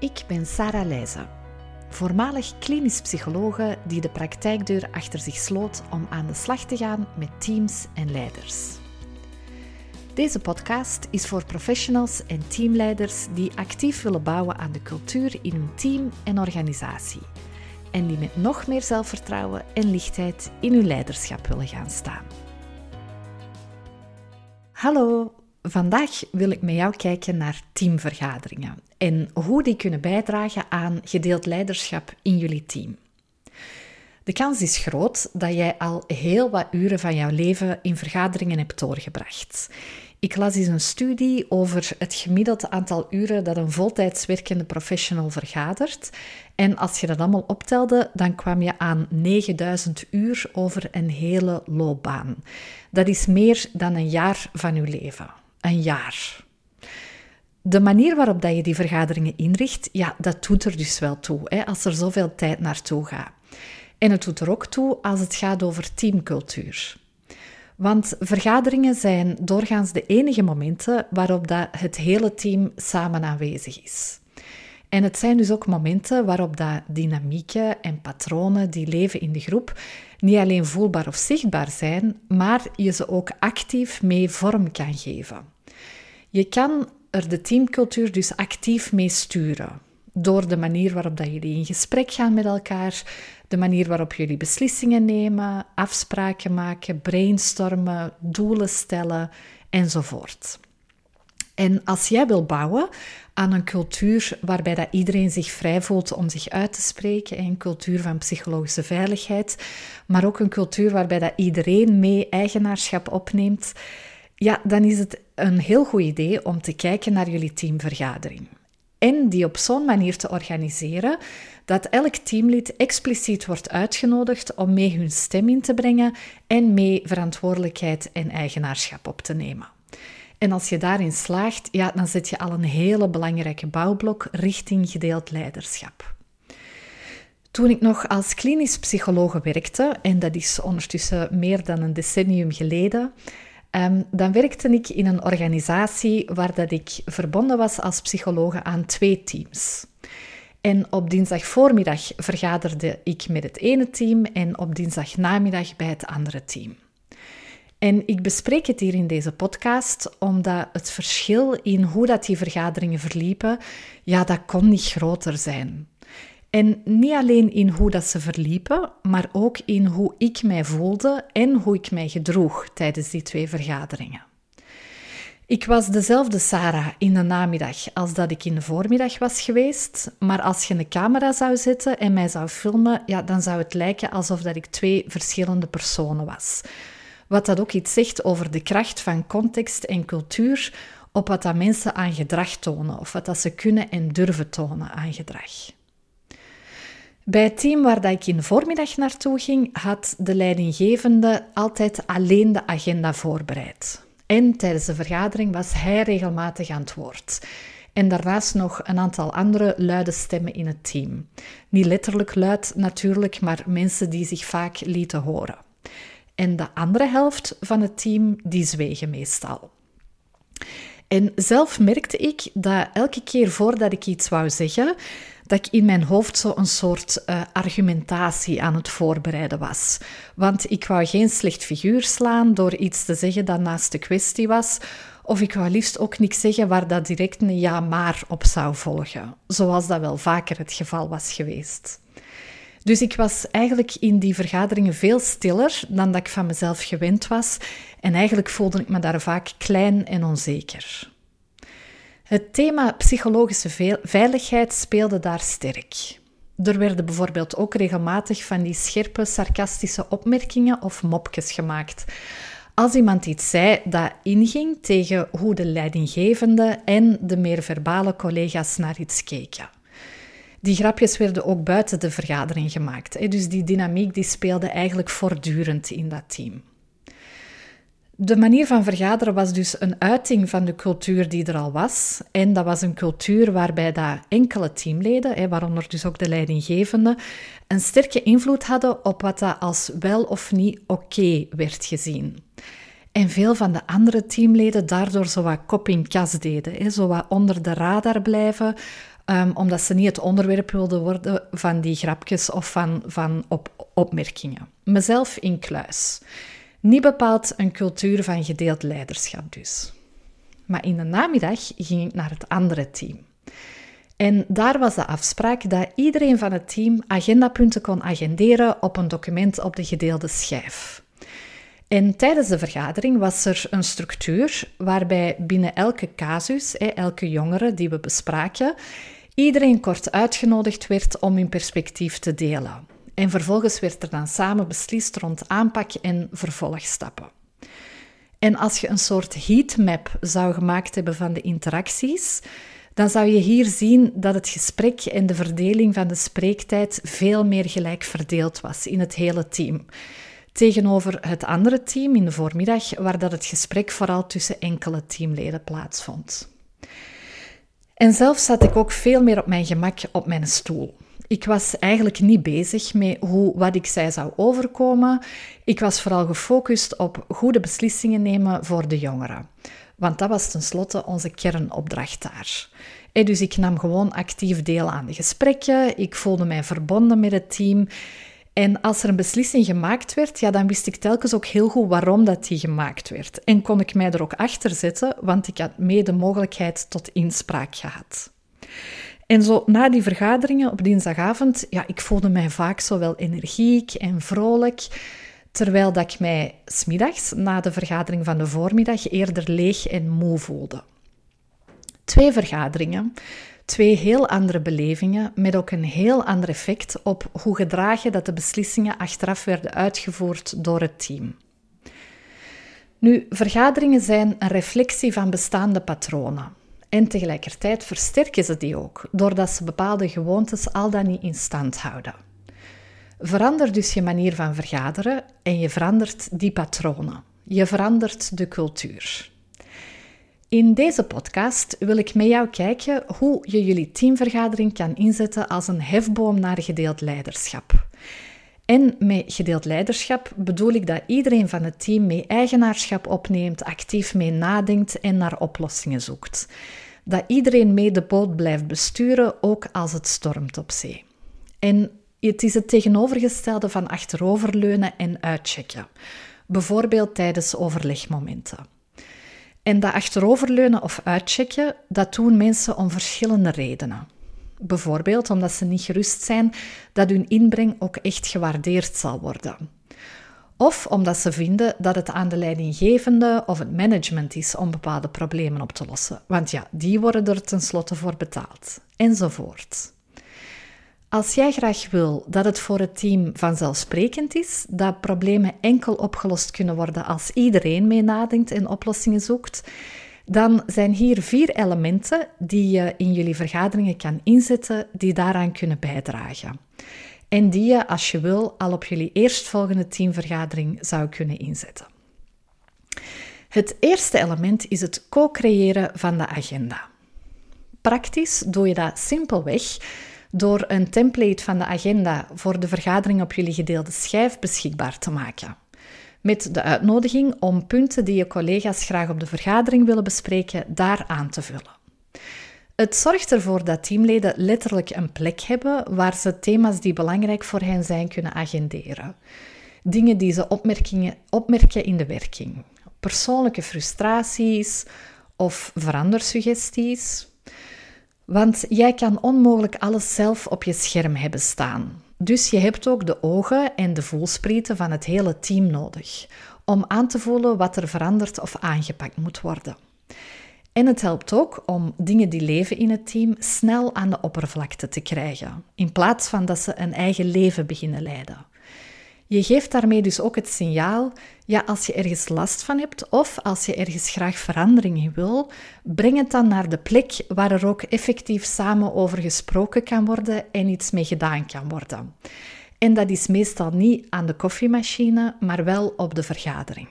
Ik ben Sarah Leijzen, voormalig klinisch psychologe die de praktijkdeur achter zich sloot om aan de slag te gaan met teams en leiders. Deze podcast is voor professionals en teamleiders die actief willen bouwen aan de cultuur in hun team en organisatie en die met nog meer zelfvertrouwen en lichtheid in hun leiderschap willen gaan staan. Hallo, vandaag wil ik met jou kijken naar teamvergaderingen en hoe die kunnen bijdragen aan gedeeld leiderschap in jullie team. De kans is groot dat jij al heel wat uren van jouw leven in vergaderingen hebt doorgebracht. Ik las eens een studie over het gemiddelde aantal uren dat een voltijds werkende professional vergadert. En als je dat allemaal optelde, dan kwam je aan 9000 uur over een hele loopbaan. Dat is meer dan een jaar van je leven. Een jaar. De manier waarop dat je die vergaderingen inricht, ja, dat doet er dus wel toe, hè, als er zoveel tijd naartoe gaat. En het doet er ook toe als het gaat over teamcultuur. Want vergaderingen zijn doorgaans de enige momenten waarop dat het hele team samen aanwezig is. En het zijn dus ook momenten waarop dat dynamieken en patronen die leven in de groep niet alleen voelbaar of zichtbaar zijn, maar je ze ook actief mee vorm kan geven. Je kan er de teamcultuur dus actief mee sturen. Door de manier waarop dat jullie in gesprek gaan met elkaar, de manier waarop jullie beslissingen nemen, afspraken maken, brainstormen, doelen stellen enzovoort. En als jij wil bouwen aan een cultuur waarbij dat iedereen zich vrij voelt om zich uit te spreken, een cultuur van psychologische veiligheid, maar ook een cultuur waarbij dat iedereen mee eigenaarschap opneemt, ja, dan is het een heel goed idee om te kijken naar jullie teamvergadering. En die op zo'n manier te organiseren dat elk teamlid expliciet wordt uitgenodigd om mee hun stem in te brengen en mee verantwoordelijkheid en eigenaarschap op te nemen. En als je daarin slaagt, ja, dan zet je al een hele belangrijke bouwblok richting gedeeld leiderschap. Toen ik nog als klinisch psycholoog werkte, en dat is ondertussen meer dan een decennium geleden, Um, dan werkte ik in een organisatie waar dat ik verbonden was als psycholoog aan twee teams. En op dinsdagvoormiddag vergaderde ik met het ene team en op dinsdagnamiddag bij het andere team. En ik bespreek het hier in deze podcast omdat het verschil in hoe dat die vergaderingen verliepen, ja, dat kon niet groter zijn. En niet alleen in hoe dat ze verliepen, maar ook in hoe ik mij voelde en hoe ik mij gedroeg tijdens die twee vergaderingen. Ik was dezelfde Sarah in de namiddag als dat ik in de voormiddag was geweest, maar als je een camera zou zetten en mij zou filmen, ja, dan zou het lijken alsof dat ik twee verschillende personen was. Wat dat ook iets zegt over de kracht van context en cultuur op wat dat mensen aan gedrag tonen of wat dat ze kunnen en durven tonen aan gedrag. Bij het team waar dat ik in voormiddag naartoe ging, had de leidinggevende altijd alleen de agenda voorbereid. En tijdens de vergadering was hij regelmatig aan het woord. En daarnaast nog een aantal andere luide stemmen in het team. Niet letterlijk luid natuurlijk, maar mensen die zich vaak lieten horen. En de andere helft van het team, die zwegen meestal. En zelf merkte ik dat elke keer voordat ik iets wou zeggen, dat ik in mijn hoofd zo een soort uh, argumentatie aan het voorbereiden was. Want ik wou geen slecht figuur slaan door iets te zeggen dat naast de kwestie was, of ik wou liefst ook niks zeggen waar dat direct een ja maar op zou volgen, zoals dat wel vaker het geval was geweest. Dus ik was eigenlijk in die vergaderingen veel stiller dan dat ik van mezelf gewend was en eigenlijk voelde ik me daar vaak klein en onzeker. Het thema psychologische veiligheid speelde daar sterk. Er werden bijvoorbeeld ook regelmatig van die scherpe, sarcastische opmerkingen of mopjes gemaakt. Als iemand iets zei dat inging tegen hoe de leidinggevende en de meer verbale collega's naar iets keken. Die grapjes werden ook buiten de vergadering gemaakt. Dus die dynamiek die speelde eigenlijk voortdurend in dat team. De manier van vergaderen was dus een uiting van de cultuur die er al was. En dat was een cultuur waarbij dat enkele teamleden, waaronder dus ook de leidinggevende, een sterke invloed hadden op wat dat als wel of niet oké werd gezien. en veel van de andere teamleden daardoor zo wat kop in kas deden. Hè, onder de radar blijven, um, omdat ze niet het onderwerp wilden worden van die grapjes of van, van op, opmerkingen. Mezelf in kluis. Niet bepaald een cultuur van gedeeld leiderschap dus. Maar in de namiddag ging ik naar het andere team. En daar was de afspraak dat iedereen van het team agendapunten kon agenderen op een document op de gedeelde schijf. En tijdens de vergadering was er een structuur waarbij binnen elke casus, elke jongere die we bespraken, iedereen kort uitgenodigd werd om hun perspectief te delen. En vervolgens werd er dan samen beslist rond aanpak en vervolgstappen. En als je een soort heatmap zou gemaakt hebben van de interacties, dan zou je hier zien dat het gesprek en de verdeling van de spreektijd veel meer gelijk verdeeld was in het hele team. Tegenover het andere team in de voormiddag, waar dat het gesprek vooral tussen enkele teamleden plaatsvond. En zelf zat ik ook veel meer op mijn gemak op mijn stoel. Ik was eigenlijk niet bezig met hoe wat ik zei zou overkomen. Ik was vooral gefocust op goede beslissingen nemen voor de jongeren. Want dat was tenslotte onze kernopdracht daar. En dus ik nam gewoon actief deel aan de gesprekken. Ik voelde mij verbonden met het team. En als er een beslissing gemaakt werd, ja, dan wist ik telkens ook heel goed waarom dat die gemaakt werd. En kon ik mij er ook achter zetten, want ik had mee de mogelijkheid tot inspraak gehad. En zo na die vergaderingen op dinsdagavond, ja, ik voelde mij vaak zo wel energiek en vrolijk, terwijl dat ik mij smiddags na de vergadering van de voormiddag eerder leeg en moe voelde. Twee vergaderingen, twee heel andere belevingen, met ook een heel ander effect op hoe gedragen dat de beslissingen achteraf werden uitgevoerd door het team. Nu, vergaderingen zijn een reflectie van bestaande patronen. En tegelijkertijd versterken ze die ook, doordat ze bepaalde gewoontes al dan niet in stand houden. Verander dus je manier van vergaderen en je verandert die patronen. Je verandert de cultuur. In deze podcast wil ik met jou kijken hoe je jullie teamvergadering kan inzetten als een hefboom naar gedeeld leiderschap. En met gedeeld leiderschap bedoel ik dat iedereen van het team mee eigenaarschap opneemt, actief mee nadenkt en naar oplossingen zoekt. Dat iedereen mee de boot blijft besturen, ook als het stormt op zee. En het is het tegenovergestelde van achteroverleunen en uitchecken, bijvoorbeeld tijdens overlegmomenten. En dat achteroverleunen of uitchecken, dat doen mensen om verschillende redenen. Bijvoorbeeld omdat ze niet gerust zijn dat hun inbreng ook echt gewaardeerd zal worden. Of omdat ze vinden dat het aan de leidinggevende of het management is om bepaalde problemen op te lossen. Want ja, die worden er tenslotte voor betaald. Enzovoort. Als jij graag wil dat het voor het team vanzelfsprekend is dat problemen enkel opgelost kunnen worden als iedereen mee nadenkt en oplossingen zoekt, dan zijn hier vier elementen die je in jullie vergaderingen kan inzetten die daaraan kunnen bijdragen. En die je, als je wil, al op jullie eerstvolgende teamvergadering zou kunnen inzetten. Het eerste element is het co-creëren van de agenda. Praktisch doe je dat simpelweg door een template van de agenda voor de vergadering op jullie gedeelde schijf beschikbaar te maken. Met de uitnodiging om punten die je collega's graag op de vergadering willen bespreken, daar aan te vullen. Het zorgt ervoor dat teamleden letterlijk een plek hebben waar ze thema's die belangrijk voor hen zijn kunnen agenderen. Dingen die ze opmerken in de werking. Persoonlijke frustraties of verandersuggesties. Want jij kan onmogelijk alles zelf op je scherm hebben staan. Dus je hebt ook de ogen en de voelsprieten van het hele team nodig om aan te voelen wat er veranderd of aangepakt moet worden. En het helpt ook om dingen die leven in het team snel aan de oppervlakte te krijgen, in plaats van dat ze een eigen leven beginnen leiden. Je geeft daarmee dus ook het signaal, ja, als je ergens last van hebt of als je ergens graag verandering in wil, breng het dan naar de plek waar er ook effectief samen over gesproken kan worden en iets mee gedaan kan worden. En dat is meestal niet aan de koffiemachine, maar wel op de vergadering.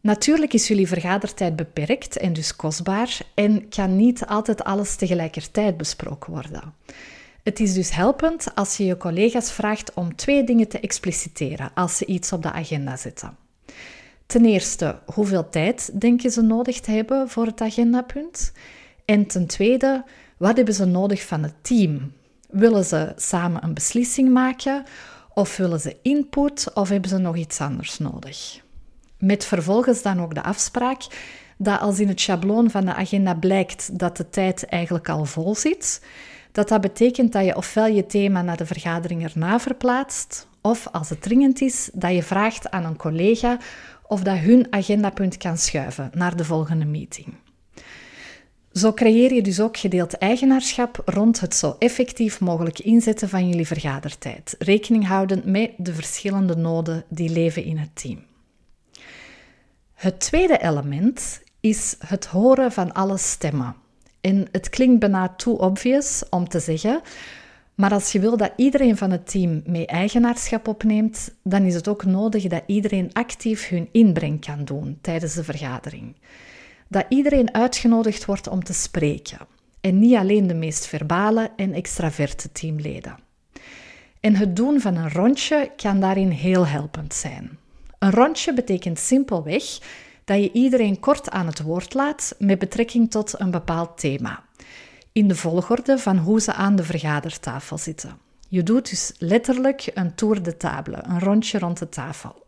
Natuurlijk is jullie vergadertijd beperkt en dus kostbaar en kan niet altijd alles tegelijkertijd besproken worden. Het is dus helpend als je je collega's vraagt om twee dingen te expliciteren als ze iets op de agenda zetten. Ten eerste, hoeveel tijd denken ze nodig te hebben voor het agendapunt? En ten tweede, wat hebben ze nodig van het team? Willen ze samen een beslissing maken? Of willen ze input? Of hebben ze nog iets anders nodig? Met vervolgens dan ook de afspraak dat als in het schabloon van de agenda blijkt dat de tijd eigenlijk al vol zit, dat dat betekent dat je ofwel je thema naar de vergadering erna verplaatst, of als het dringend is, dat je vraagt aan een collega of dat hun agendapunt kan schuiven naar de volgende meeting. Zo creëer je dus ook gedeeld eigenaarschap rond het zo effectief mogelijk inzetten van jullie vergadertijd, rekening houdend met de verschillende noden die leven in het team. Het tweede element is het horen van alle stemmen. En het klinkt bijna too obvious om te zeggen, maar als je wil dat iedereen van het team mee eigenaarschap opneemt, dan is het ook nodig dat iedereen actief hun inbreng kan doen tijdens de vergadering. Dat iedereen uitgenodigd wordt om te spreken en niet alleen de meest verbale en extraverte teamleden. En het doen van een rondje kan daarin heel helpend zijn. Een rondje betekent simpelweg dat je iedereen kort aan het woord laat met betrekking tot een bepaald thema in de volgorde van hoe ze aan de vergadertafel zitten. Je doet dus letterlijk een tour de table, een rondje rond de tafel.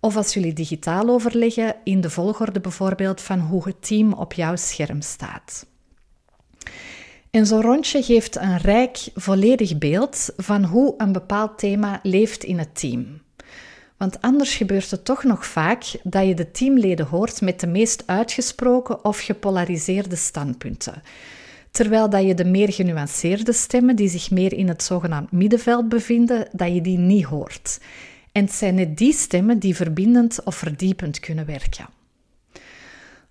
Of als jullie digitaal overleggen, in de volgorde bijvoorbeeld van hoe het team op jouw scherm staat. En zo'n rondje geeft een rijk, volledig beeld van hoe een bepaald thema leeft in het team. Want anders gebeurt het toch nog vaak dat je de teamleden hoort met de meest uitgesproken of gepolariseerde standpunten terwijl dat je de meer genuanceerde stemmen, die zich meer in het zogenaamd middenveld bevinden, dat je die niet hoort. En het zijn net die stemmen die verbindend of verdiepend kunnen werken.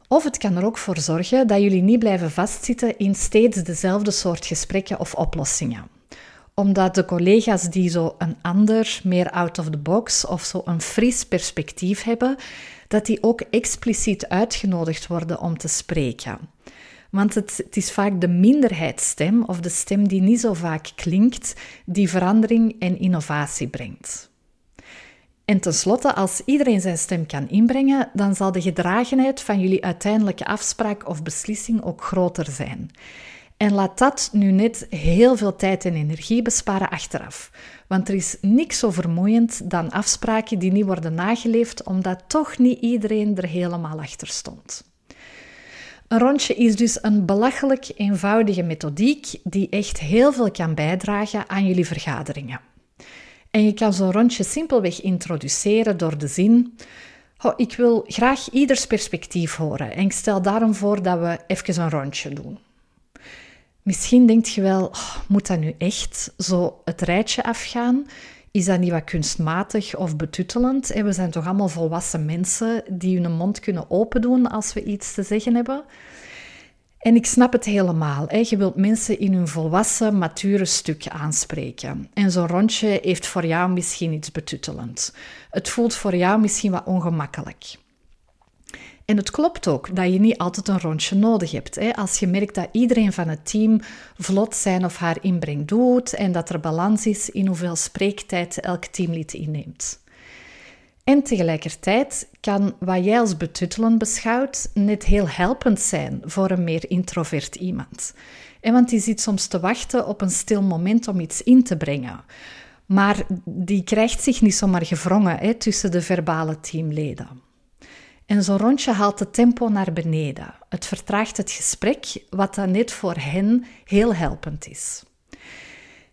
Of het kan er ook voor zorgen dat jullie niet blijven vastzitten in steeds dezelfde soort gesprekken of oplossingen. Omdat de collega's die zo een ander, meer out of the box of zo een fris perspectief hebben, dat die ook expliciet uitgenodigd worden om te spreken. Want het, het, is vaak de minderheidsstem of de stem die niet zo vaak klinkt, die verandering en innovatie brengt. En tenslotte, als iedereen zijn stem kan inbrengen, dan zal de gedragenheid van jullie uiteindelijke afspraak of beslissing ook groter zijn. En laat dat nu net heel veel tijd en energie besparen achteraf. Want er is niks zo vermoeiend dan afspraken die niet worden nageleefd, omdat toch niet iedereen er helemaal achter stond. Een rondje is dus een belachelijk eenvoudige methodiek die echt heel veel kan bijdragen aan jullie vergaderingen. En je kan zo'n rondje simpelweg introduceren door de zin: oh, Ik wil graag ieders perspectief horen en ik stel daarom voor dat we even een rondje doen. Misschien denkt je wel: oh, moet dat nu echt zo het rijtje afgaan? Is dat niet wat kunstmatig of betuttelend? We zijn toch allemaal volwassen mensen die hun mond kunnen opendoen als we iets te zeggen hebben? En ik snap het helemaal. Hè. Je wilt mensen in hun volwassen, mature stuk aanspreken. En zo'n rondje heeft voor jou misschien iets betuttelend. Het voelt voor jou misschien wat ongemakkelijk. En het klopt ook dat je niet altijd een rondje nodig hebt. Hè? Als je merkt dat iedereen van het team vlot zijn of haar inbreng doet en dat er balans is in hoeveel spreektijd elk teamlid inneemt. En tegelijkertijd kan wat jij als betuttelend beschouwt net heel helpend zijn voor een meer introvert iemand. En want die zit soms te wachten op een stil moment om iets in te brengen. Maar die krijgt zich niet zomaar gevrongen hè, tussen de verbale teamleden. En zo'n rondje haalt het tempo naar beneden. Het vertraagt het gesprek, wat dan net voor hen heel helpend is.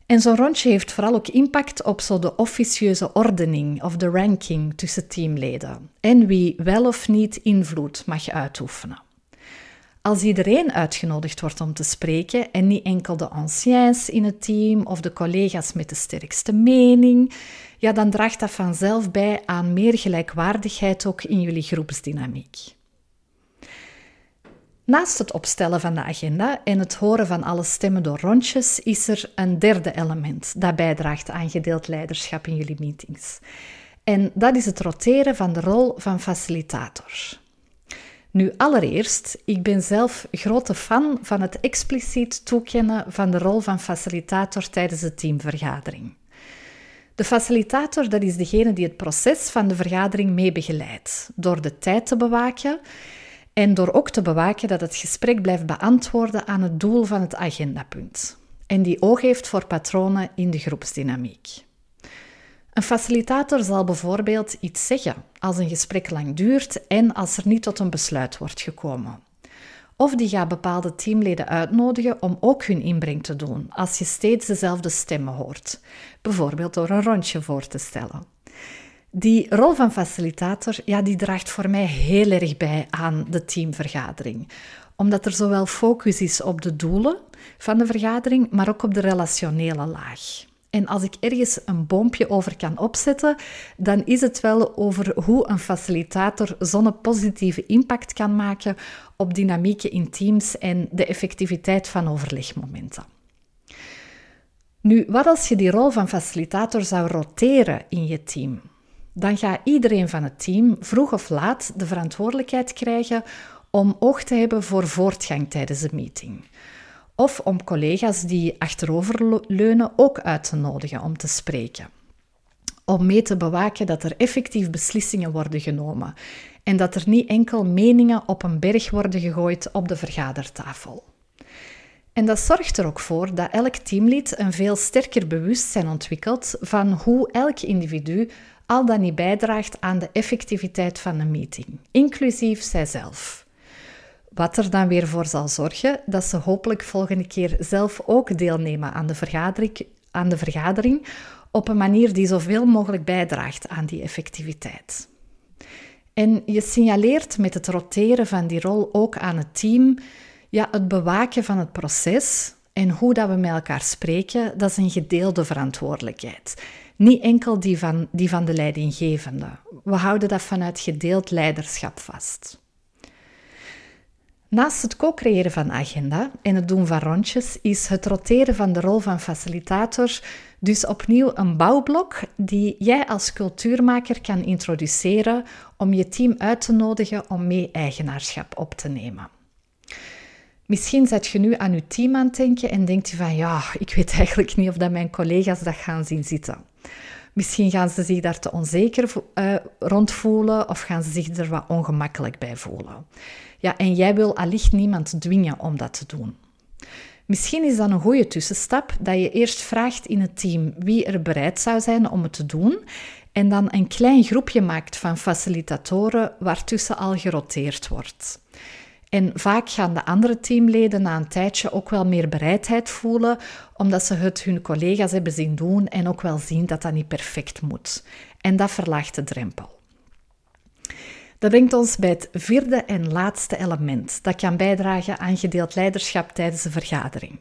En zo'n rondje heeft vooral ook impact op zo de officieuze ordening of de ranking tussen teamleden en wie wel of niet invloed mag uitoefenen. Als iedereen uitgenodigd wordt om te spreken en niet enkel de anciens in het team of de collega's met de sterkste mening, ja, dan draagt dat vanzelf bij aan meer gelijkwaardigheid ook in jullie groepsdynamiek. Naast het opstellen van de agenda en het horen van alle stemmen door rondjes is er een derde element dat bijdraagt aan gedeeld leiderschap in jullie meetings. En dat is het roteren van de rol van facilitator. Nu, allereerst, ik ben zelf grote fan van het expliciet toekennen van de rol van facilitator tijdens de teamvergadering. De facilitator dat is degene die het proces van de vergadering mee begeleidt, door de tijd te bewaken en door ook te bewaken dat het gesprek blijft beantwoorden aan het doel van het agendapunt. En die oog heeft voor patronen in de groepsdynamiek. Een facilitator zal bijvoorbeeld iets zeggen als een gesprek lang duurt en als er niet tot een besluit wordt gekomen. Of die gaat bepaalde teamleden uitnodigen om ook hun inbreng te doen als je steeds dezelfde stemmen hoort, bijvoorbeeld door een rondje voor te stellen. Die rol van facilitator, ja, die draagt voor mij heel erg bij aan de teamvergadering, omdat er zowel focus is op de doelen van de vergadering, maar ook op de relationele laag. En als ik ergens een boompje over kan opzetten, dan is het wel over hoe een facilitator zo'n positieve impact kan maken op dynamieken in teams en de effectiviteit van overlegmomenten. Nu, wat als je die rol van facilitator zou roteren in je team? Dan gaat iedereen van het team vroeg of laat de verantwoordelijkheid krijgen om oog te hebben voor voortgang tijdens de meeting. Of om collega's die achteroverleunen ook uit te nodigen om te spreken. Om mee te bewaken dat er effectief beslissingen worden genomen en dat er niet enkel meningen op een berg worden gegooid op de vergadertafel. En dat zorgt er ook voor dat elk teamlid een veel sterker bewustzijn ontwikkelt van hoe elk individu al dan niet bijdraagt aan de effectiviteit van een meeting, inclusief zijzelf. Wat er dan weer voor zal zorgen dat ze hopelijk volgende keer zelf ook deelnemen aan de vergadering, aan de vergadering op een manier die zoveel mogelijk bijdraagt aan die effectiviteit. En je signaleert met het roteren van die rol ook aan het team ja, het bewaken van het proces en hoe dat we met elkaar spreken, dat is een gedeelde verantwoordelijkheid. Niet enkel die van, die van de leidinggevende. We houden dat vanuit gedeeld leiderschap vast. Naast het co-creëren van agenda en het doen van rondjes is het roteren van de rol van facilitator dus opnieuw een bouwblok die jij als cultuurmaker kan introduceren om je team uit te nodigen om mee eigenaarschap op te nemen. Misschien zet je nu aan je team aan het denken en denkt je van ja, ik weet eigenlijk niet of dat mijn collega's dat gaan zien zitten. Misschien gaan ze zich daar te onzeker uh, rond voelen of gaan ze zich er wat ongemakkelijk bij voelen. Ja, en jij wil allicht niemand dwingen om dat te doen. Misschien is dat een goede tussenstap dat je eerst vraagt in het team wie er bereid zou zijn om het te doen en dan een klein groepje maakt van facilitatoren waartussen al geroteerd wordt. En vaak gaan de andere teamleden na een tijdje ook wel meer bereidheid voelen, omdat ze het hun collega's hebben zien doen en ook wel zien dat dat niet perfect moet. En dat verlaagt de drempel. Dat brengt ons bij het vierde en laatste element dat kan bijdragen aan gedeeld leiderschap tijdens de vergadering.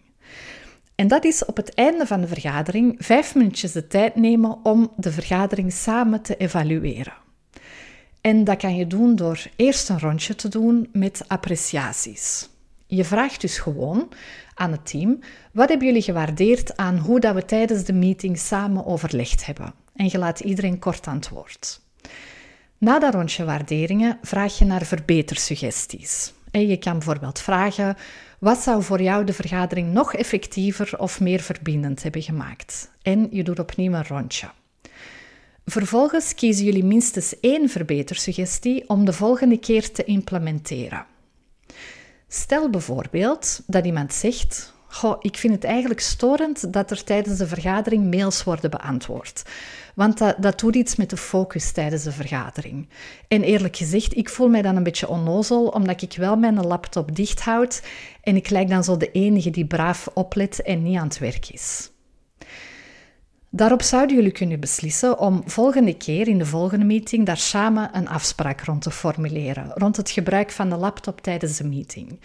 En dat is op het einde van de vergadering vijf minuutjes de tijd nemen om de vergadering samen te evalueren. En dat kan je doen door eerst een rondje te doen met appreciaties. Je vraagt dus gewoon aan het team: wat hebben jullie gewaardeerd aan hoe dat we tijdens de meeting samen overlegd hebben? En je laat iedereen kort antwoord. Na dat rondje waarderingen vraag je naar verbetersuggesties. En je kan bijvoorbeeld vragen: wat zou voor jou de vergadering nog effectiever of meer verbindend hebben gemaakt? En je doet opnieuw een rondje. Vervolgens kiezen jullie minstens één verbetersuggestie om de volgende keer te implementeren. Stel bijvoorbeeld dat iemand zegt: Goh, ik vind het eigenlijk storend dat er tijdens de vergadering mails worden beantwoord. Want dat, dat doet iets met de focus tijdens de vergadering. En eerlijk gezegd, ik voel mij dan een beetje onnozel, omdat ik wel mijn laptop dicht houd en ik lijk dan zo de enige die braaf oplet en niet aan het werk is. Daarop zouden jullie kunnen beslissen om volgende keer in de volgende meeting daar samen een afspraak rond te formuleren, rond het gebruik van de laptop tijdens de meeting.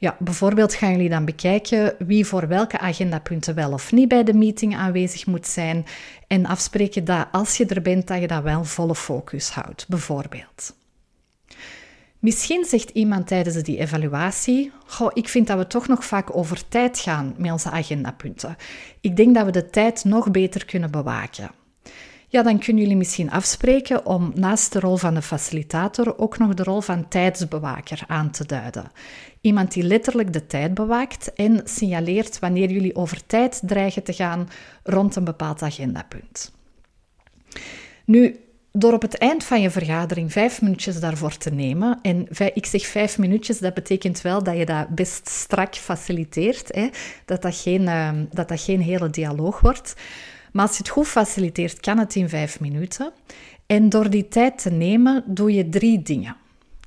Ja, bijvoorbeeld gaan jullie dan bekijken wie voor welke agendapunten wel of niet bij de meeting aanwezig moet zijn en afspreken dat als je er bent, dat je dat wel volle focus houdt, bijvoorbeeld. Misschien zegt iemand tijdens die evaluatie: Goh, ik vind dat we toch nog vaak over tijd gaan met onze agendapunten. Ik denk dat we de tijd nog beter kunnen bewaken. Ja, dan kunnen jullie misschien afspreken om naast de rol van de facilitator ook nog de rol van tijdsbewaker aan te duiden. Iemand die letterlijk de tijd bewaakt en signaleert wanneer jullie over tijd dreigen te gaan rond een bepaald agendapunt. Nu, door op het eind van je vergadering vijf minuutjes daarvoor te nemen, en ik zeg vijf minuutjes, dat betekent wel dat je dat best strak faciliteert, hè? Dat, dat, geen, ehm, dat dat geen hele dialoog wordt. Als je het goed faciliteert, kan het in vijf minuten. En door die tijd te nemen, doe je drie dingen.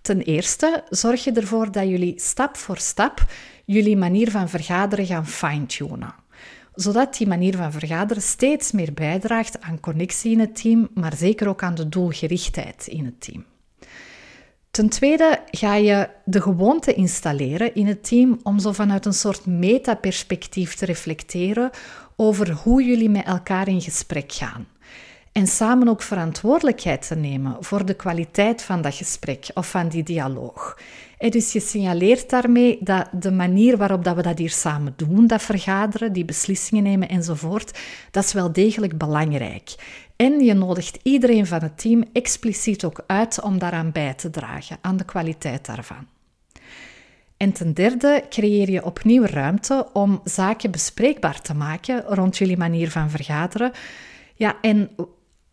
Ten eerste, zorg je ervoor dat jullie stap voor stap jullie manier van vergaderen gaan fine-tunen zodat die manier van vergaderen steeds meer bijdraagt aan connectie in het team, maar zeker ook aan de doelgerichtheid in het team. Ten tweede ga je de gewoonte installeren in het team om zo vanuit een soort metaperspectief te reflecteren over hoe jullie met elkaar in gesprek gaan. En samen ook verantwoordelijkheid te nemen voor de kwaliteit van dat gesprek of van die dialoog. Dus je signaleert daarmee dat de manier waarop dat we dat hier samen doen, dat vergaderen, die beslissingen nemen enzovoort, dat is wel degelijk belangrijk. En je nodigt iedereen van het team expliciet ook uit om daaraan bij te dragen, aan de kwaliteit daarvan. En ten derde creëer je opnieuw ruimte om zaken bespreekbaar te maken rond jullie manier van vergaderen. Ja, en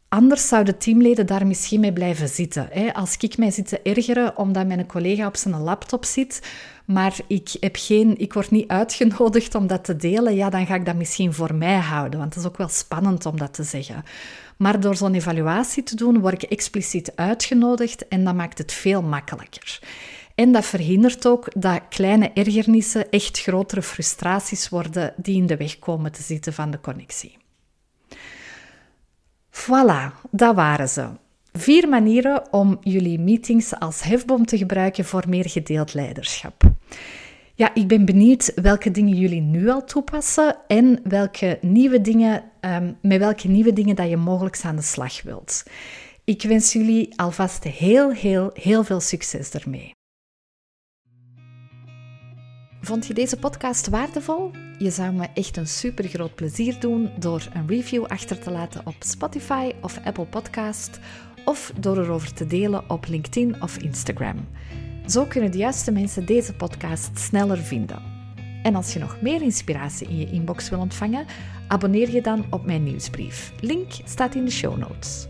Anders zouden teamleden daar misschien mee blijven zitten. Als ik mij zit te ergeren omdat mijn collega op zijn laptop zit, maar ik, heb geen, ik word niet uitgenodigd om dat te delen, ja, dan ga ik dat misschien voor mij houden. Want het is ook wel spannend om dat te zeggen. Maar door zo'n evaluatie te doen, word ik expliciet uitgenodigd en dat maakt het veel makkelijker. En dat verhindert ook dat kleine ergernissen echt grotere frustraties worden die in de weg komen te zitten van de connectie. Voilà, dat waren ze. Vier manieren om jullie meetings als hefboom te gebruiken voor meer gedeeld leiderschap. Ja, ik ben benieuwd welke dingen jullie nu al toepassen en welke nieuwe dingen, um, met welke nieuwe dingen dat je mogelijk aan de slag wilt. Ik wens jullie alvast heel, heel, heel veel succes ermee. Vond je deze podcast waardevol? Je zou me echt een super groot plezier doen door een review achter te laten op Spotify of Apple Podcast of door erover te delen op LinkedIn of Instagram. Zo kunnen de juiste mensen deze podcast sneller vinden. En als je nog meer inspiratie in je inbox wil ontvangen, abonneer je dan op mijn nieuwsbrief. Link staat in de show notes.